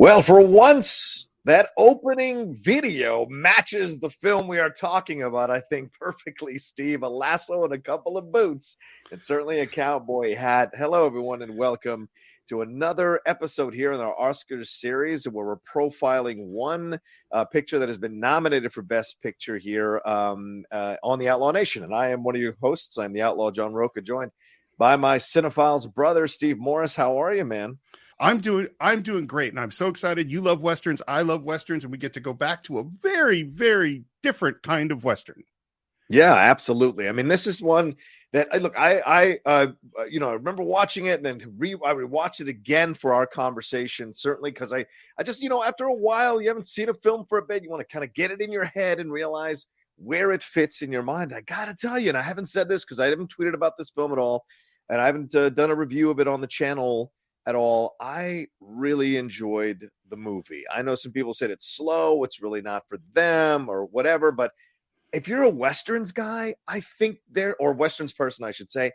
Well, for once, that opening video matches the film we are talking about, I think, perfectly, Steve. A lasso and a couple of boots, and certainly a cowboy hat. Hello, everyone, and welcome to another episode here in our Oscars series where we're profiling one uh, picture that has been nominated for Best Picture here um, uh, on the Outlaw Nation. And I am one of your hosts. I'm the Outlaw John Rocha, joined by my Cine-Files brother, Steve Morris. How are you, man? I'm doing I'm doing great and I'm so excited. You love westerns, I love westerns and we get to go back to a very very different kind of western. Yeah, absolutely. I mean, this is one that I look I I uh, you know, I remember watching it and then re I watch it again for our conversation certainly cuz I I just, you know, after a while you haven't seen a film for a bit, you want to kind of get it in your head and realize where it fits in your mind. I got to tell you, and I haven't said this cuz I haven't tweeted about this film at all and I haven't uh, done a review of it on the channel at all. I really enjoyed the movie. I know some people said it's slow, it's really not for them or whatever, but if you're a westerns guy, I think there or westerns person I should say,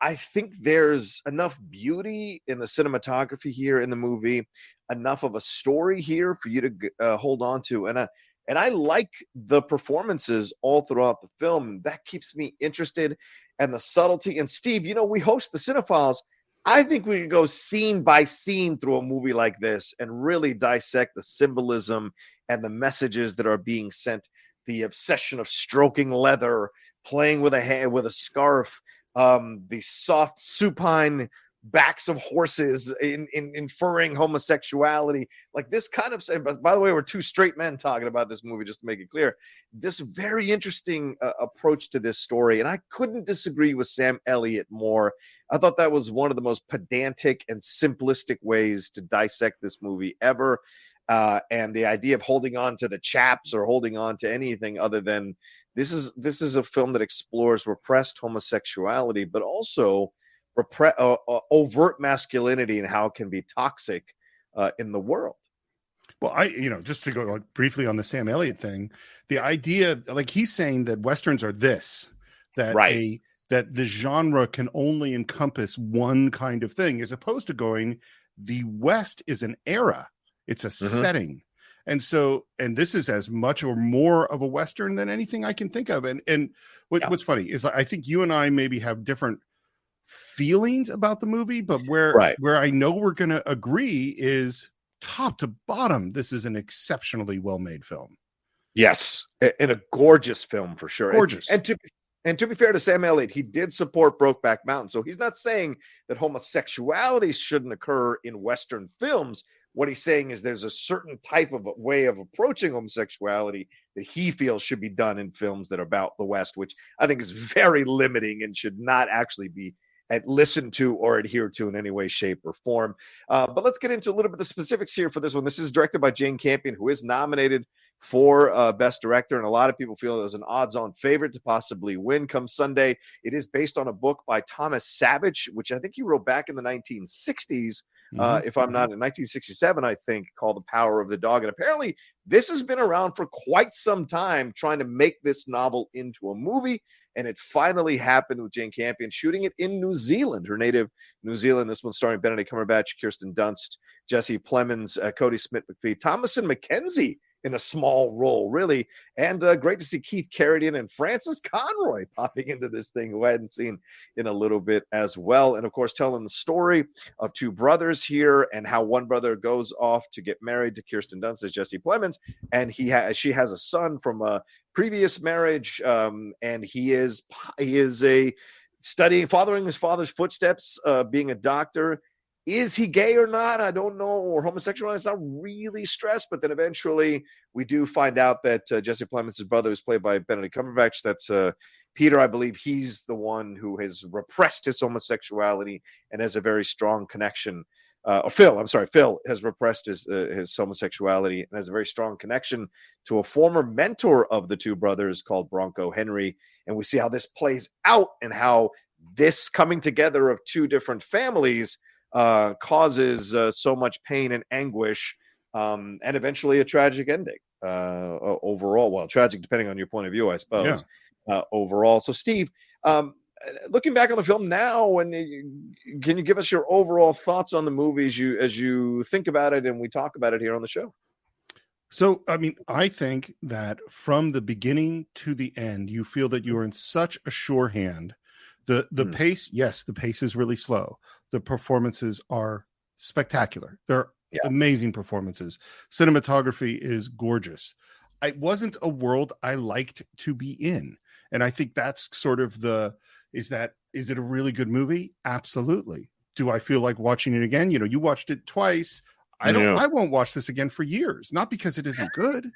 I think there's enough beauty in the cinematography here in the movie, enough of a story here for you to uh, hold on to and uh, and I like the performances all throughout the film. That keeps me interested and the subtlety. And Steve, you know, we host the Cine-Files I think we could go scene by scene through a movie like this and really dissect the symbolism and the messages that are being sent. The obsession of stroking leather, playing with a hand with a scarf, um, the soft supine backs of horses in, in inferring homosexuality. Like this kind of by the way we're two straight men talking about this movie just to make it clear. This very interesting uh, approach to this story and i couldn't disagree with sam elliott more. I thought that was one of the most pedantic and simplistic ways to dissect this movie ever. Uh, and the idea of holding on to the chaps or holding on to anything other than this is this is a film that explores repressed homosexuality but also repre- uh, uh, overt masculinity and how it can be toxic uh, in the world. Well, I, you know, just to go briefly on the Sam Elliott thing, the idea, like he's saying that westerns are this, that right. a that the genre can only encompass one kind of thing, as opposed to going, the West is an era, it's a mm-hmm. setting, and so, and this is as much or more of a western than anything I can think of. And and what, yeah. what's funny is I think you and I maybe have different feelings about the movie, but where right. where I know we're going to agree is top to bottom. This is an exceptionally well made film. Yes, and a gorgeous film for sure. Gorgeous. And, and to and to be fair to Sam Elliott, he did support Brokeback Mountain, so he's not saying that homosexuality shouldn't occur in Western films. What he's saying is there's a certain type of way of approaching homosexuality that he feels should be done in films that are about the West, which I think is very limiting and should not actually be listen to or adhere to in any way, shape, or form. Uh, but let's get into a little bit of the specifics here for this one. This is directed by Jane Campion, who is nominated for uh, Best Director, and a lot of people feel it was an odds-on favorite to possibly win come Sunday. It is based on a book by Thomas Savage, which I think he wrote back in the 1960s. Uh, mm-hmm. if I'm not in 1967, I think, called The Power of the Dog. And apparently, this has been around for quite some time, trying to make this novel into a movie and it finally happened with Jane Campion shooting it in New Zealand, her native New Zealand. This one starring Benedict Cumberbatch, Kirsten Dunst, Jesse Plemons, uh, Kodi Smit-McPhee, Thomasin McKenzie in a small role, really. And uh, great to see Keith Carradine and Frances Conroy popping into this thing, who I hadn't seen in a little bit as well. And of course, telling the story of two brothers here and how one brother goes off to get married to Kirsten Dunst as Jesse Plemons, and he has she has a son from a previous marriage, um, and he is he is a studying, following his father's footsteps, uh, being a doctor is he gay or not? I don't know, or homosexual. It's not really stressed, but then eventually we do find out that uh, Jesse Plemons' brother is played by Benedict Cumberbatch. That's uh, Peter, I believe he's the one who has repressed his homosexuality and has a very strong connection. Uh, or Phil, I'm sorry, Phil has repressed his uh, his homosexuality and has a very strong connection to a former mentor of the two brothers called Bronco Henry. And we see how this plays out and how this coming together of two different families uh, causes uh, so much pain and anguish, um, and eventually a tragic ending uh, overall. Well, tragic depending on your point of view, I suppose. Yeah. Uh, overall, so Steve, um, looking back on the film now, and can you give us your overall thoughts on the movies you as you think about it and we talk about it here on the show? So, I mean, I think that from the beginning to the end, you feel that you are in such a sure hand. The the mm. pace, yes, the pace is really slow. The performances are spectacular. They're yeah. amazing performances. Cinematography is gorgeous. It wasn't a world I liked to be in. And I think that's sort of the is that is it a really good movie? Absolutely. Do I feel like watching it again? You know, you watched it twice. I don't. Yeah. I won't watch this again for years. Not because it isn't good,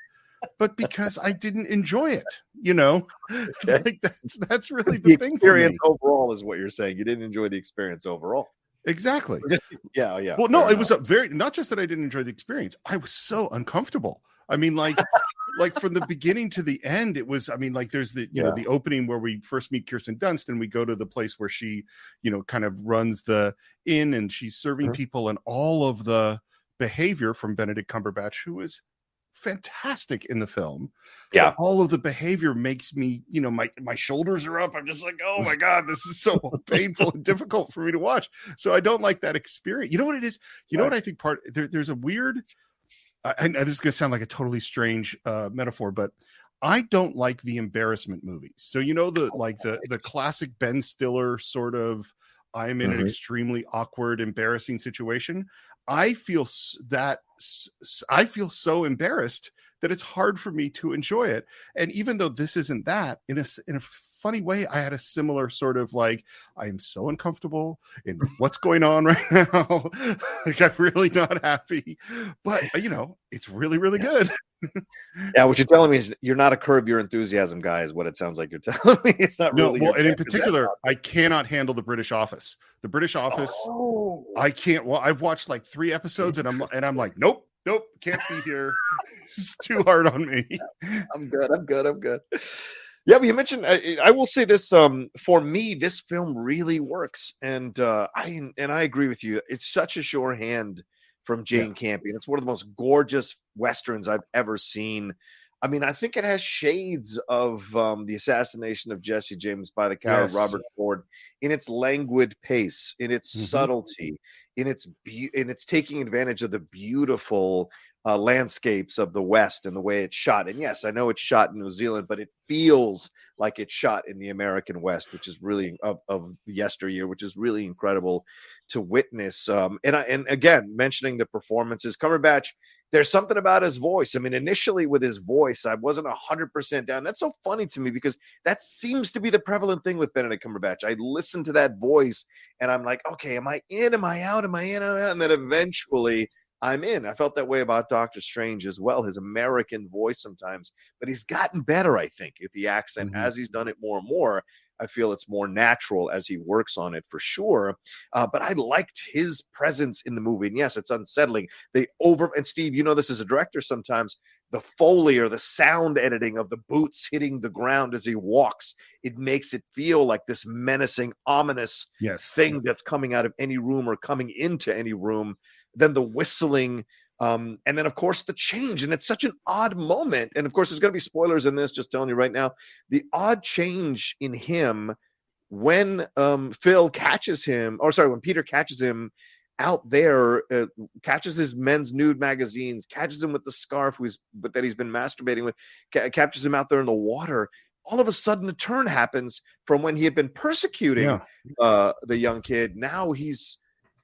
but because I didn't enjoy it. You know, okay. like that's that's really the, the experience overall is what you're saying. You didn't enjoy the experience overall. Exactly. yeah, yeah. Well, no, it was a very not just that I didn't enjoy the experience. I was so uncomfortable. I mean, like, like from the beginning to the end, it was. I mean, like, there's the you yeah. know the opening where we first meet Kirsten Dunst, and we go to the place where she, you know, kind of runs the inn, and she's serving mm-hmm. people, and all of the behavior from Benedict Cumberbatch, who is fantastic in the film. Yeah. But all of the behavior makes me, you know, my my shoulders are up. I'm just like, oh my God, this is so painful and difficult for me to watch. So I don't like that experience. You know what it is? You know what I think part there, there's a weird uh, and this is gonna sound like a totally strange uh metaphor, but I don't like the embarrassment movies. So you know the like the the classic Ben Stiller sort of I'm in mm-hmm. an extremely awkward, embarrassing situation. I feel that I feel so embarrassed that it's hard for me to enjoy it. And even though this isn't that, in a in a funny way, I had a similar sort of like I am so uncomfortable in what's going on right now. like I'm really not happy, but uh, you know, it's really really good. yeah, what you're telling me is you're not a curb your enthusiasm guy, is what it sounds like you're telling me. It's not really. No, well, and in particular, I cannot handle the British Office. The British Office, oh. I can't. Well, I've watched like three episodes, and I'm and I'm like, nope, nope, can't be here. it's too hard on me. I'm good. I'm good. I'm good. Yeah, but you mentioned. I, I, will say this. Um, for me, this film really works, and uh, I and I agree with you. It's such a sure hand from Jane yeah. Campion. It's one of the most gorgeous westerns I've ever seen. I mean, I think it has shades of um, the assassination of Jesse James by the coward yes. Robert Ford in its languid pace, in its mm-hmm. subtlety, in its be- in its taking advantage of the beautiful uh, landscapes of the West and the way it's shot. And yes, I know it's shot in New Zealand, but it feels like it's shot in the American West, which is really of, of yesteryear, which is really incredible to witness. Um, and I, and again, mentioning the performances, Cumberbatch. There's something about his voice. I mean, initially with his voice, I wasn't hundred percent down. That's so funny to me because that seems to be the prevalent thing with Benedict Cumberbatch. I listen to that voice and I'm like, okay, am I in? Am I out? Am I in? Am I out? And then eventually I'm in. I felt that way about Doctor Strange as well. His American voice sometimes, but he's gotten better, I think, with the accent mm-hmm. as he's done it more and more. I feel it's more natural as he works on it for sure. Uh, but I liked his presence in the movie. And yes, it's unsettling. They over and Steve, you know this as a director sometimes the foley or the sound editing of the boots hitting the ground as he walks it makes it feel like this menacing ominous yes. thing that's coming out of any room or coming into any room then the whistling, um, and then of course the change. And it's such an odd moment. And of course, there's going to be spoilers in this. Just telling you right now, the odd change in him when um, Phil catches him, or sorry, when Peter catches him out there, uh, catches his men's nude magazines, catches him with the scarf who's but that he's been masturbating with, ca- captures him out there in the water. All of a sudden, a turn happens from when he had been persecuting yeah. uh, the young kid. Now he's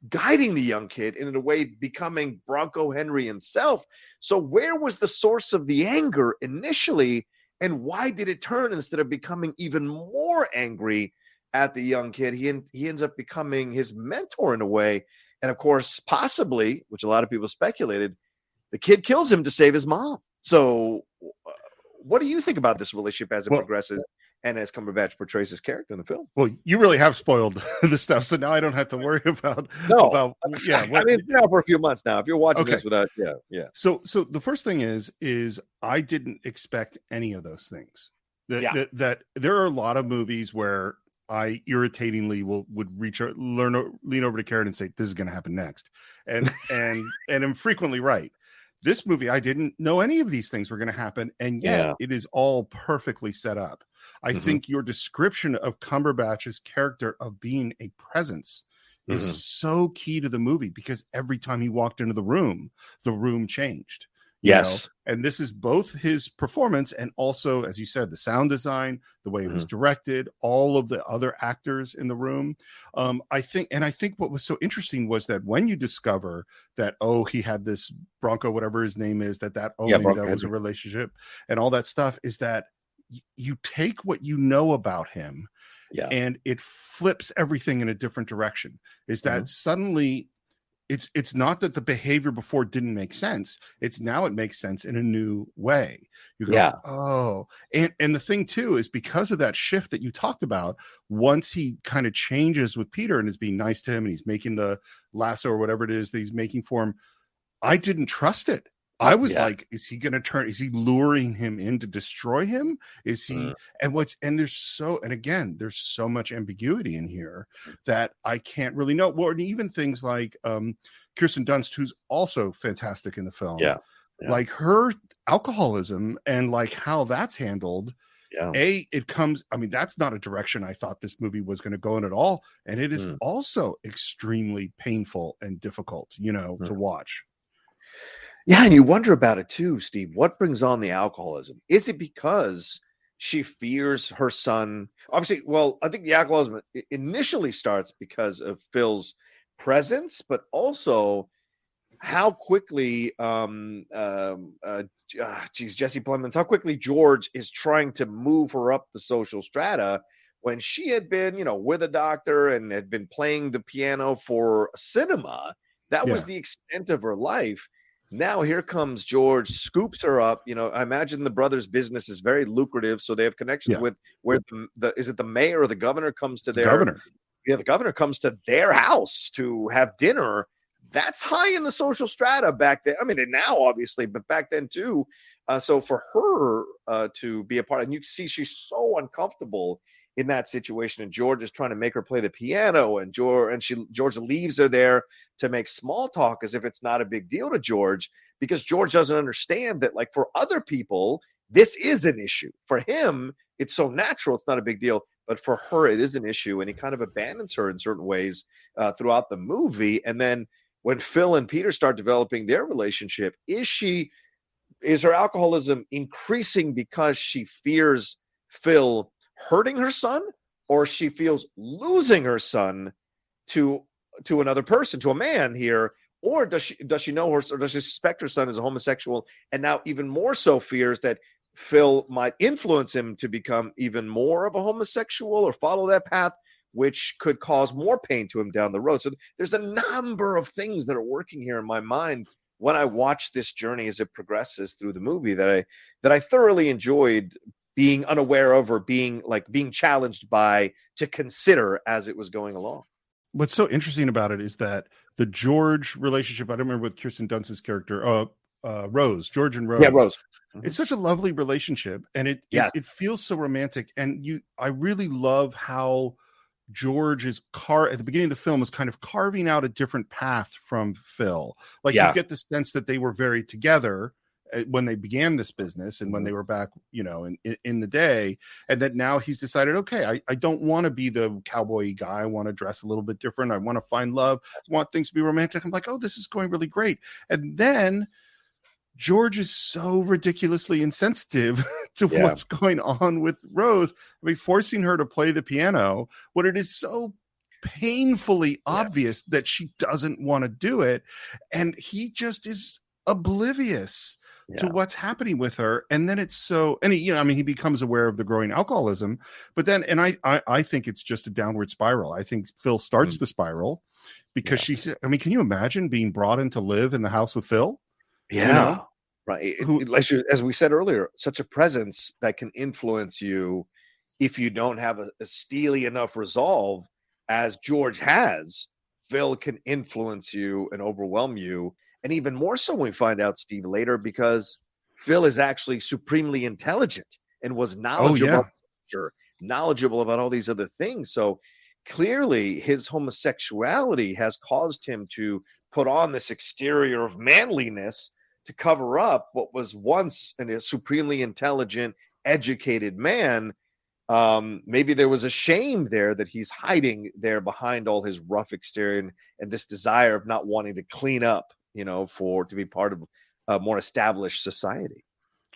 guiding the young kid and in a way becoming Bronco Henry himself. So where was the source of the anger initially and why did it turn instead of becoming even more angry at the young kid? He he ends up becoming his mentor in a way and of course possibly, which a lot of people speculated, the kid kills him to save his mom. So uh, what do you think about this relationship as it well, progresses? And as Cumberbatch portrays his character in the film. Well, you really have spoiled the stuff, so now I don't have to worry about no. About, yeah, what, I mean, you know, for a few months now. If you're watching okay. this without, yeah, yeah. So, so the first thing is, is I didn't expect any of those things. That yeah. that, that there are a lot of movies where I irritatingly will would reach learn lean over to Karen and say this is going to happen next, and and and I'm frequently right. this movie, I didn't know any of these things were going to happen, and yet yeah. it is all perfectly set up. I mm-hmm. think your description of Cumberbatch's character of being a presence mm-hmm. is so key to the movie because every time he walked into the room, the room changed. Yes. Know? And this is both his performance and also, as you said, the sound design, the way it mm-hmm. was directed, all of the other actors in the room. Um, I think, and I think what was so interesting was that when you discover that, oh, he had this Bronco, whatever his name is, that that, oh, yeah, that was a relationship and all that stuff, is that you take what you know about him yeah. and it flips everything in a different direction is that mm-hmm. suddenly it's it's not that the behavior before didn't make sense it's now it makes sense in a new way you go yeah. oh and and the thing too is because of that shift that you talked about once he kind of changes with peter and is being nice to him and he's making the lasso or whatever it is that he's making for him i didn't trust it I was yeah. like, is he going to turn? Is he luring him in to destroy him? Is he? Uh, and what's and there's so and again, there's so much ambiguity in here that I can't really know. Well, and even things like um Kirsten Dunst, who's also fantastic in the film. Yeah. yeah. Like her alcoholism and like how that's handled. Yeah. A, it comes, I mean, that's not a direction I thought this movie was going to go in at all. And it is mm. also extremely painful and difficult, you know, mm. to watch. Yeah, and you wonder about it too, Steve. What brings on the alcoholism? Is it because she fears her son? Obviously, well, I think the alcoholism initially starts because of Phil's presence, but also how quickly, um, um, uh, uh, geez, Jesse Plemons, how quickly George is trying to move her up the social strata when she had been, you know, with a doctor and had been playing the piano for cinema. That yeah. was the extent of her life now here comes George, scoops her up. You know, I imagine the brothers' business is very lucrative, so they have connections yeah. with where the, the, is it the mayor or the governor comes to the their governor. Yeah, the governor comes to their house to have dinner. That's high in the social strata back then. I mean, now obviously, but back then too. Uh, so for her uh, to be a part, and you see she's so uncomfortable in that situation and George is trying to make her play the piano and George and she George leaves her there to make small talk as if it's not a big deal to George because George doesn't understand that like for other people this is an issue. For him it's so natural it's not a big deal but for her it is an issue and he kind of abandons her in certain ways uh, throughout the movie and then when Phil and Peter start developing their relationship is she is her alcoholism increasing because she fears Phil hurting her son or she feels losing her son to to another person to a man here? Or does she does she know her or does she suspect her son is a homosexual and now even more so fears that phil might influence him to become even more of a homosexual or follow that path which could cause more pain to him down the road? So there's a number of things that are working here in my mind when i watch this journey as it progresses through the movie that i that i thoroughly enjoyed being unaware of or being like being challenged by to consider as it was going along. What's so interesting about it is that the George relationship, I don't remember with Kirsten Dunst's character, uh, uh, Rose, George and Rose. Yeah, Rose. Mm-hmm. It's such a lovely relationship and it, yes. it, it feels so romantic. And you I really love how George is car at the beginning of the film is kind of carving out a different path from Phil. Like yeah. you get the sense that they were very together when they began this business and when they mm-hmm. were back, you know, in, in the day, and that now he's decided, okay, I, I don't want to be the cowboy guy. I want to dress a little bit different. I want to find love. I want things to be romantic. I'm like, oh, this is going really great. And then George is so ridiculously insensitive to yeah. what's going on with Rose. I mean, forcing her to play the piano when it is so painfully yeah. obvious that she doesn't want to do it. And he just is oblivious yeah. to what's happening with her and then it's so and he you know i mean he becomes aware of the growing alcoholism but then and i i, I think it's just a downward spiral i think phil starts mm. the spiral because yeah. she i mean can you imagine being brought in to live in the house with phil yeah you know? right Who, as, you, as we said earlier such a presence that can influence you if you don't have a, a steely enough resolve as george has phil can influence you and overwhelm you and even more so when we find out Steve later because Phil is actually supremely intelligent and was knowledgeable, oh, yeah. knowledgeable about all these other things. So clearly, his homosexuality has caused him to put on this exterior of manliness to cover up what was once an, a supremely intelligent, educated man. Um, maybe there was a shame there that he's hiding there behind all his rough exterior and, and this desire of not wanting to clean up, you know, for to be part of a more established society.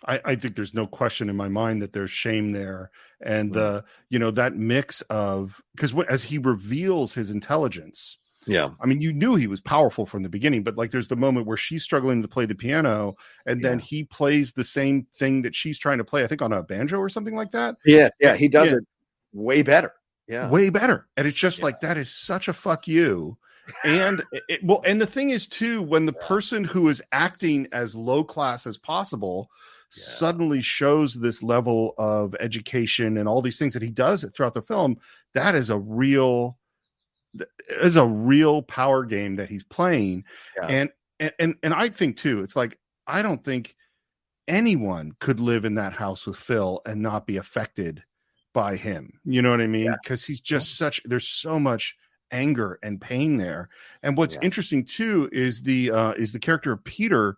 I, I, think there's no question in my mind that there's shame there, and the uh, you know that mix of because as he reveals his intelligence, yeah, I mean you knew he was powerful from the beginning, but like there's the moment where she's struggling to play the piano, and yeah. then he plays the same thing that she's trying to play, I think on a banjo or something like that. Yeah, yeah, he does yeah. it way better. Yeah, way better, and it's just yeah. like that is such a fuck you and it, well and the thing is too when the person who is acting as low class as possible yeah. suddenly shows this level of education and all these things that he does throughout the film that is a real is a real power game that he's playing yeah. and, and and and i think too it's like i don't think anyone could live in that house with phil and not be affected by him you know what i mean because yeah. he's just such there's so much anger and pain there and what's interesting too is the uh is the character of peter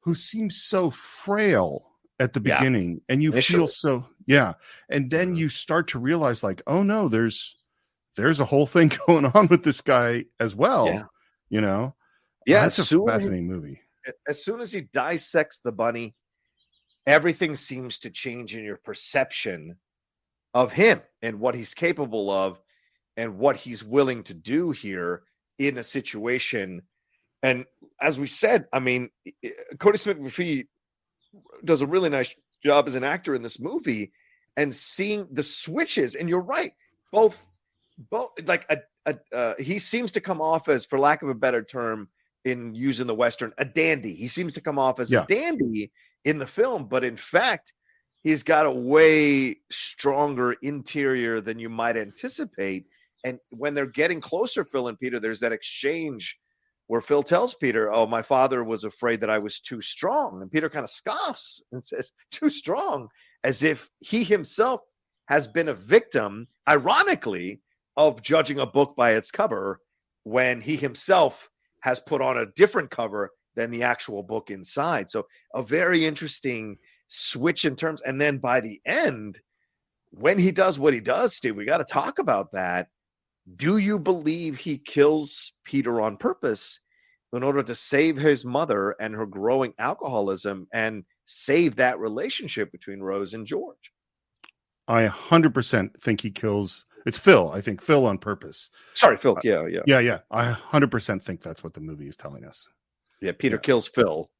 who seems so frail at the beginning yeah. and you Initially. feel so yeah and then mm-hmm. you start to realize like oh no there's there's a whole thing going on with this guy as well yeah. you know yeah it's a fascinating movie as soon as he dissects the bunny everything seems to change in your perception of him and what he's capable of and what he's willing to do here in a situation and as we said, I mean, Kodi Smit-McPhee does a really nice job as an actor in this movie, and seeing the switches. And you're right, both, both like a, a uh, he seems to come off as, for lack of a better term, in using the western, a dandy. He seems to come off as yeah. a dandy in the film, but in fact, he's got a way stronger interior than you might anticipate. And when they're getting closer, Phil and Peter, there's that exchange where Phil tells Peter, Oh, my father was afraid that I was too strong. And Peter kind of scoffs and says, Too strong, as if he himself has been a victim, ironically, of judging a book by its cover when he himself has put on a different cover than the actual book inside. So, a very interesting switch in terms. And then by the end, when he does what he does, Steve, we got to talk about that do you believe he kills Peter on purpose in order to save his mother and her growing alcoholism and save that relationship between Rose and George? I 100% think he kills. It's Phil. I think Phil on purpose. Sorry, Phil. Uh, yeah, yeah. Yeah, yeah. I 100% think that's what the movie is telling us. Yeah, Peter yeah. kills Phil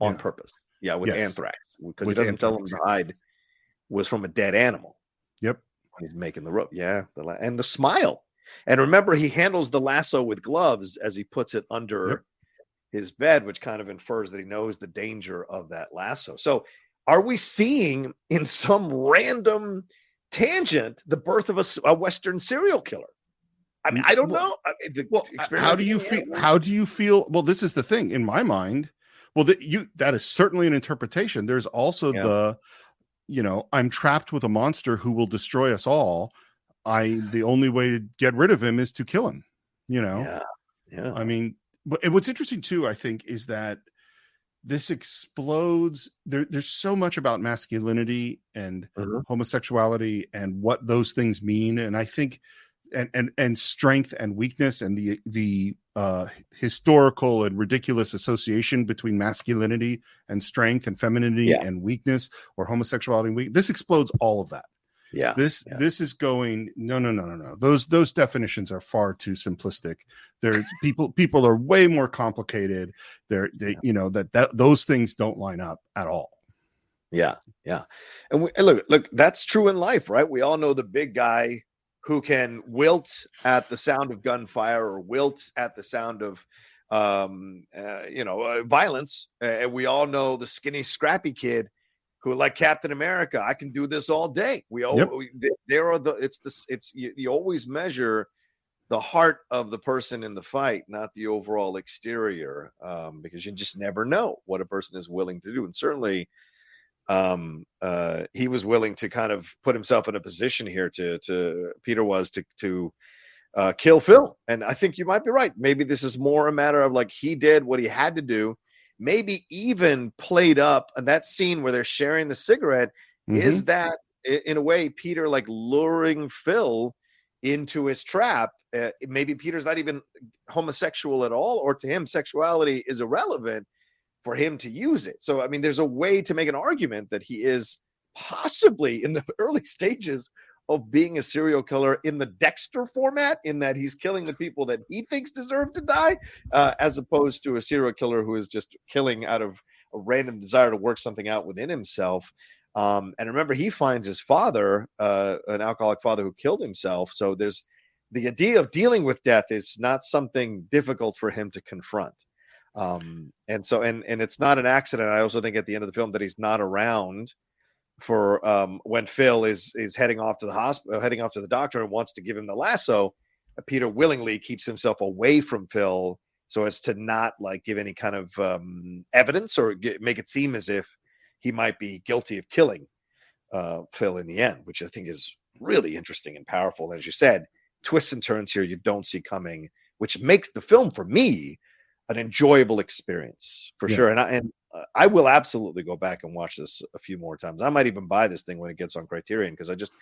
on yeah. purpose. Yeah, with yes. anthrax. Because he doesn't anthrax. tell him to hide was from a dead animal. Yep. He's making the rope. Yeah. The, and the smile and remember, he handles the lasso with gloves as he puts it under yep. his bed, which kind of infers that he knows the danger of that lasso. So, are we seeing in some random tangent the birth of a, a Western serial killer? I mean, I don't well, know. I mean, well, how do you feel? How do you feel? Well, this is the thing in my mind. Well, that you that is certainly an interpretation. There's also yeah. the, you know, I'm trapped with a monster who will destroy us all. I the only way to get rid of him is to kill him. You know. Yeah. Yeah. I mean, but what's interesting too, I think, is that this explodes. There, there's so much about masculinity and mm-hmm. homosexuality and what those things mean, and I think, and and and strength and weakness and the the uh, historical and ridiculous association between masculinity and strength and femininity yeah. and weakness or homosexuality and weak. This explodes all of that yeah this yeah. this is going no no no no no. Those those definitions are far too simplistic. There's people people are way more complicated. They're they yeah. you know that that those things don't line up at all. Yeah yeah. And, we, and look look that's true in life right? We all know the big guy who can wilt at the sound of gunfire or wilt at the sound of um uh, you know uh, violence. And we all know the skinny scrappy kid who like Captain America, I can do this all day. We all yep. there are the it's the it's you, you, always measure the heart of the person in the fight, not the overall exterior, um, because you just never know what a person is willing to do. And certainly, um, uh, he was willing to kind of put himself in a position here to to Peter was to to uh, kill Phil. And I think you might be right. Maybe this is more a matter of like he did what he had to do maybe even played up and that scene where they're sharing the cigarette mm-hmm. is that in a way peter like luring phil into his trap uh, maybe peter's not even homosexual at all or to him sexuality is irrelevant for him to use it so i mean there's a way to make an argument that he is possibly in the early stages of being a serial killer in the Dexter format, in that he's killing the people that he thinks deserve to die, uh, as opposed to a serial killer who is just killing out of a random desire to work something out within himself. Um, and remember, he finds his father, uh, an alcoholic father who killed himself. So there's the idea of dealing with death is not something difficult for him to confront. Um, and so, and and it's not an accident. I also think at the end of the film that he's not around for um, when Phil is is heading off to the hospital, heading off to the doctor, and wants to give him the lasso. Uh, Peter willingly keeps himself away from Phil so as to not like give any kind of um, evidence or get, make it seem as if he might be guilty of killing uh, Phil in the end, which I think is really interesting and powerful. And As you said, twists and turns here you don't see coming, which makes the film for me an enjoyable experience for yeah. sure. And I, and I will absolutely go back and watch this a few more times. I might even buy this thing when it gets on Criterion because I just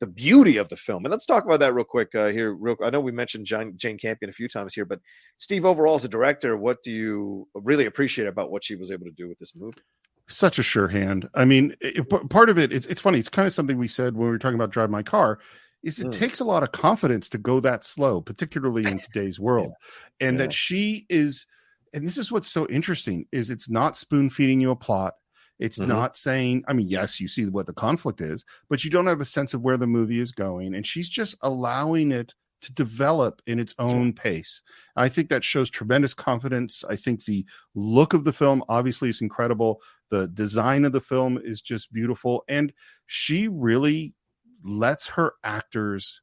the beauty of the film. And let's talk about that real quick uh, here. Real, I know we mentioned Jane, Jane Campion a few times here, but Steve, overall as a director, what do you really appreciate about what she was able to do with this movie? Such a sure hand. I mean, it, part of it, it's, it's funny. It's kind of something we said when we were talking about Drive My Car. Is it mm. takes a lot of confidence to go that slow, particularly in today's world, yeah. and yeah. that she is and this is what's so interesting is it's not spoon feeding you a plot. It's mm-hmm. not saying i mean yes you see what the conflict is but you don't have a sense of where the movie is going and she's just allowing it to develop in its own pace. I think that shows tremendous confidence. I think the look of the film obviously is incredible. The design of the film is just beautiful and she really lets her actors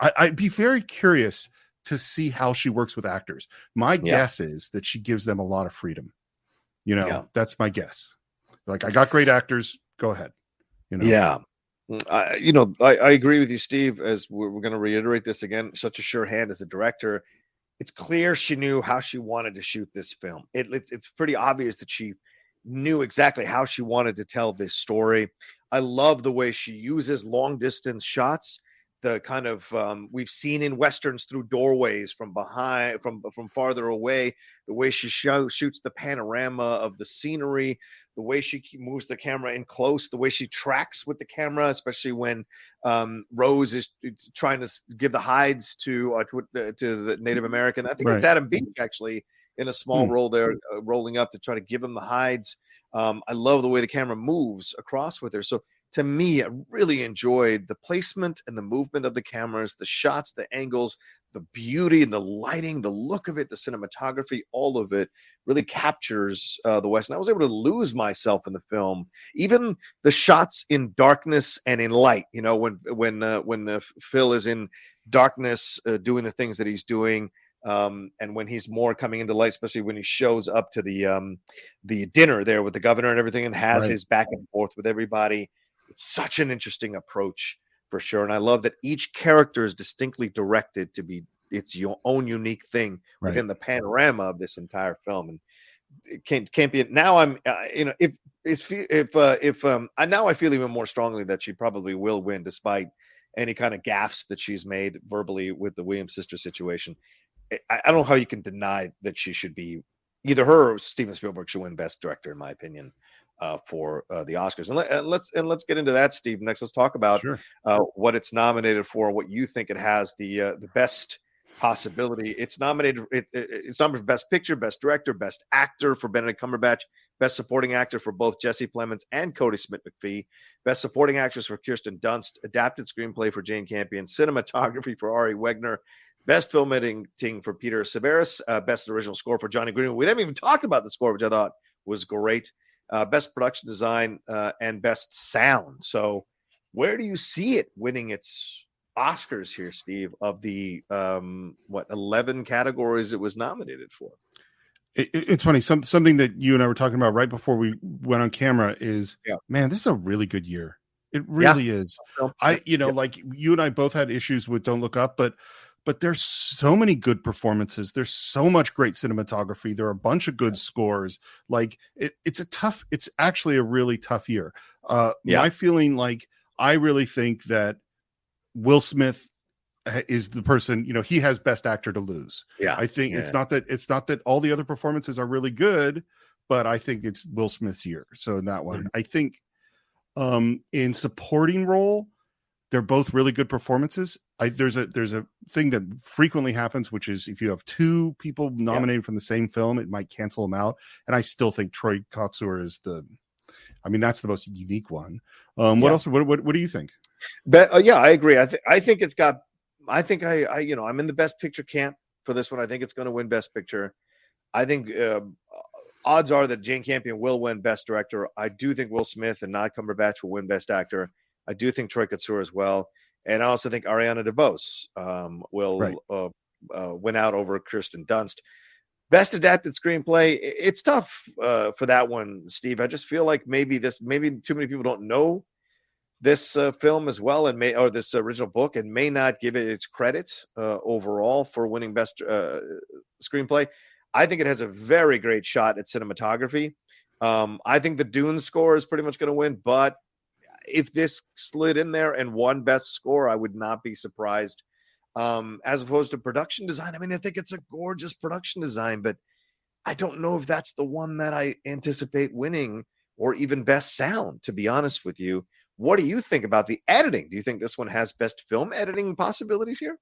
I, i'd be very curious to see how she works with actors. My yeah. guess is that she gives them a lot of freedom. You know, yeah. that's my guess. Like, I got great actors. Go ahead. You know. Yeah. Mm, I, you know, I, I agree with you, Steve. As we're, we're going to reiterate this again, such a sure hand as a director. It's clear she knew how she wanted to shoot this film. It, it's, it's pretty obvious that she knew exactly how she wanted to tell this story. I love the way she uses long distance shots the kind of um, we've seen in westerns through doorways from behind from from farther away the way she show, shoots the panorama of the scenery the way she moves the camera in close the way she tracks with the camera especially when um, rose is trying to give the hides to uh, to, uh, to, the native american i think right. it's adam beach actually in a small hmm. role there uh, rolling up to try to give him the hides um, i love the way the camera moves across with her so to me, I really enjoyed the placement and the movement of the cameras, the shots, the angles, the beauty and the lighting, the look of it, the cinematography, all of it really captures uh, the West. And I was able to lose myself in the film, even the shots in darkness and in light. You know, when when uh, when uh, Phil is in darkness uh, doing the things that he's doing. Um, and when he's more coming into light, especially when he shows up to the um, the dinner there with the governor and everything, and has right. his back and forth with everybody, it's such an interesting approach for sure. And I love that each character is distinctly directed to be its your own unique thing right. within the panorama of this entire film. And it can't can't be now. I'm uh, you know if if if uh, if um I now I feel even more strongly that she probably will win despite any kind of gaffes that she's made verbally with the Williams sister situation. I, I don't know how you can deny that she should be either her or Steven Spielberg should win Best Director in my opinion uh, for uh, the Oscars. And, let, us and let's get into that, Steve. Next, let's talk about sure. uh, what it's nominated for, what you think it has the uh, the best possibility. It's nominated. It, it, it's nominated for Best Picture, Best Director, Best Actor for Benedict Cumberbatch, Best Supporting Actor for both Jesse Plemons and Kodi Smit-McPhee, Best Supporting Actress for Kirsten Dunst, Adapted Screenplay for Jane Campion, Cinematography for Ari Wegner. Best film editing for Peter Sciberras, uh, best original score for Jonny Greenwood. We haven't even talked about the score, which I thought was great uh, best production design, uh, and best sound. So, where do you see it winning its Oscars here, Steve? Of the um, what eleven categories it was nominated for? It, it's funny. Some, something that you and I were talking about right before we went on camera is, yeah. man, this is a really good year. It really yeah. is. I, you know, yeah. like you and I both had issues with Don't Look Up, but but there's so many good performances. There's so much great cinematography. There are a bunch of good yeah. scores. Like it, it's a tough. It's actually a really tough year. Uh, yeah. My feeling, like I really think that Will Smith is the person. You know, he has Best Actor to lose. Yeah, I think yeah. it's not that. It's not that all the other performances are really good, but I think it's Will Smith's year. So in that one, mm-hmm. I think um in supporting role they're both really good performances. I, there's a there's a thing that frequently happens, which is if you have two people nominated yeah. from the same film, it might cancel them out. And I still think Troy Kotsur is the, I mean, that's the most unique one. Um, what yeah. else? What, what what do you think? But uh, yeah, I agree. I think I think it's got. I think I, I you know I'm in the best picture camp for this one. I think it's going to win best picture. I think uh, odds are that Jane Campion will win best director. I do think Will Smith and Not Cumberbatch will win best actor. I do think Troy Kotsur as well, and I also think Ariana DeBose um, will right. uh, uh, win out over Kirsten Dunst. Best adapted screenplay. It's tough uh, for that one, Steve. I just feel like maybe this, maybe too many people don't know this uh, film as well, and may or this original book, and may not give it its credit uh, overall for winning best uh, screenplay. I think it has a very great shot at cinematography. Um, I think the Dune score is pretty much going to win, but if this slid in there and won best score, I would not be surprised. Um, as opposed to production design, I mean, I think it's a gorgeous production design, but I don't know if that's the one that I anticipate winning or even best sound, to be honest with you. What do you think about the editing? Do you think this one has best film editing possibilities here?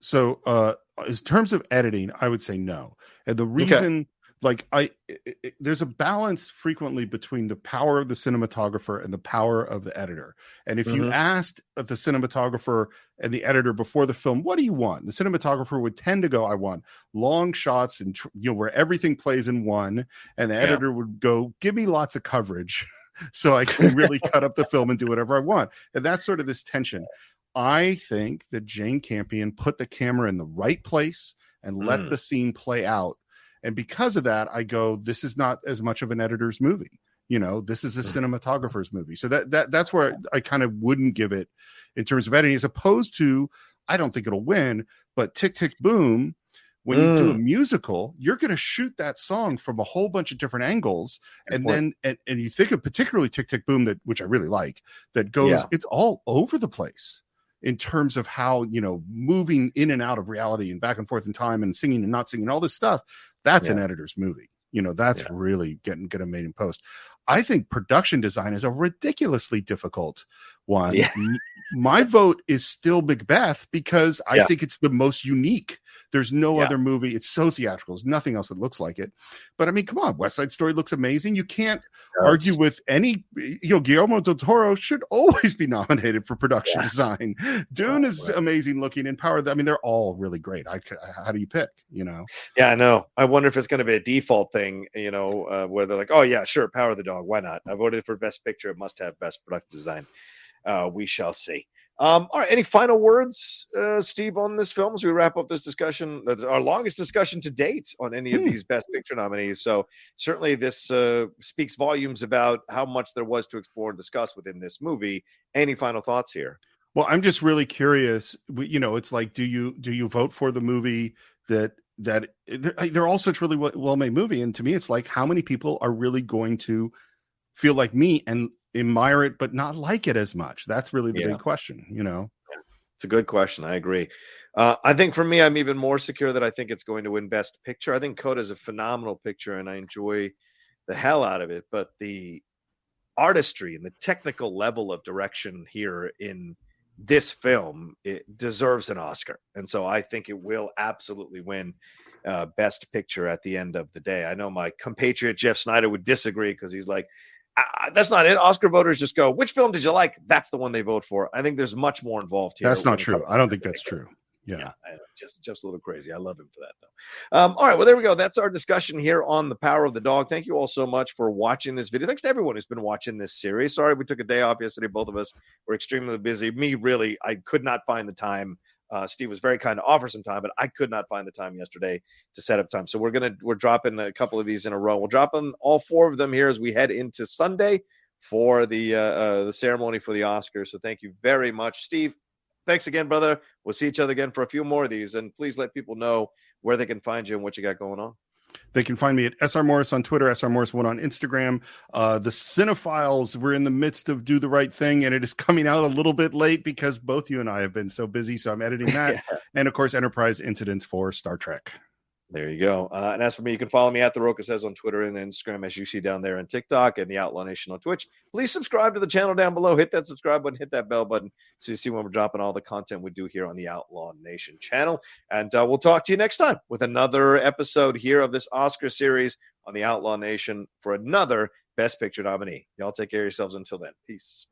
So, uh, in terms of editing, I would say no. And the reason okay like I, it, it, there's a balance frequently between the power of the cinematographer and the power of the editor. And if mm-hmm. you asked the cinematographer and the editor before the film, what do you want? The cinematographer would tend to go, I want long shots and you know where everything plays in one, and the yeah. editor would go, give me lots of coverage. so I can really cut up the film and do whatever I want. And that's sort of this tension. I think that Jane Campion put the camera in the right place and let mm. the scene play out and because of that, I go, this is not as much of an editor's movie. You know, this is a cinematographer's movie. So that that that's where I kind of wouldn't give it in terms of editing, as opposed to I don't think it'll win, but Tick Tick Boom, when mm. you do a mm. musical, you're going to shoot that song from a whole bunch of different angles, and then and, and you think of particularly Tick Tick Boom that which I really like that goes, yeah. it's all over the place in terms of how you know moving in and out of reality and back and forth in time and singing and not singing all this stuff that's yeah. an editor's movie. You know, that's yeah. really getting getting made in post. I think production design is a ridiculously difficult one. Yeah. My vote is still Macbeth because I think it's the most unique. There's no yeah. other movie. It's so theatrical. There's nothing else that looks like it. But I mean, come on, West Side Story looks amazing. You can't argue with any. You know, Guillermo del Toro should always be nominated for production design. Dune oh, is amazing looking, and Power. I mean, they're all really great. I how do you pick? You know? Yeah, I know. I wonder if it's going to be a default thing. You know, uh, where they're like, oh yeah, sure, Power of the Dog. Why not? I voted for Best Picture. It must have Best Production Design uh, we shall see. Um, all right, any final words, uh, Steve, on this film as we wrap up this discussion? Our longest discussion to date on any of hmm. these Best Picture nominees. So certainly, this uh, speaks volumes about how much there was to explore and discuss within this movie. Any final thoughts here? Well, I'm just really curious. You know, it's like, do you do you vote for the movie that that they're, they're all such really well made movie, and to me, it's like, how many people are really going to feel like me and admire it but not like it as much? That's really the yeah. big question, you know. It's a good question. I agree. Uh, I think for me, I'm even more secure that I think it's going to win Best Picture. I think Coda is a phenomenal picture, and I enjoy the hell out of it. But the artistry and the technical level of direction here in this film it deserves an Oscar, and so I think it will absolutely win uh, Best Picture at the end of the day. I know my compatriot Jeff Snyder would disagree because he's like, I, that's not it. Oscar voters just go, which film did you like? That's the one they vote for. I think there's much more involved here. That's not true. I don't think that's true. Yeah. yeah just just a little crazy. I love him for that though. Um, all right, well there we go. That's our discussion here on the power of the dog. Thank you all so much for watching this video. Thanks to everyone who's been watching this series. Sorry we took a day off yesterday. Both of us were extremely busy. Me really, I could not find the time uh, Steve was very kind to offer some time, but I could not find the time yesterday to set up time. So we're gonna we're dropping a couple of these in a row. We'll drop them all four of them here as we head into Sunday for the uh, uh, the ceremony for the Oscars. So thank you very much, Steve. thanks again, brother. We'll see each other again for a few more of these. And please let people know where they can find you and what you got going on. They can find me at SR Morris on Twitter, SR Morris1 on Instagram. Uh, the Cine-Files, we're in the midst of Do the Right Thing, and it is coming out a little bit late because both you and I have been so busy. So I'm editing that. yeah. And of course, Enterprise Incidents for Star Trek. There you go. Uh, and as for me, you can follow me at the Rocha says on Twitter and Instagram, as you see down there, and TikTok, and the Outlaw Nation on Twitch. Please subscribe to the channel down below. Hit that subscribe button, hit that bell button, so you see when we're dropping all the content we do here on the Outlaw Nation channel. And uh, we'll talk to you next time with another episode here of this Oscar series on the Outlaw Nation for another Best Picture nominee. Y'all take care of yourselves until then. Peace.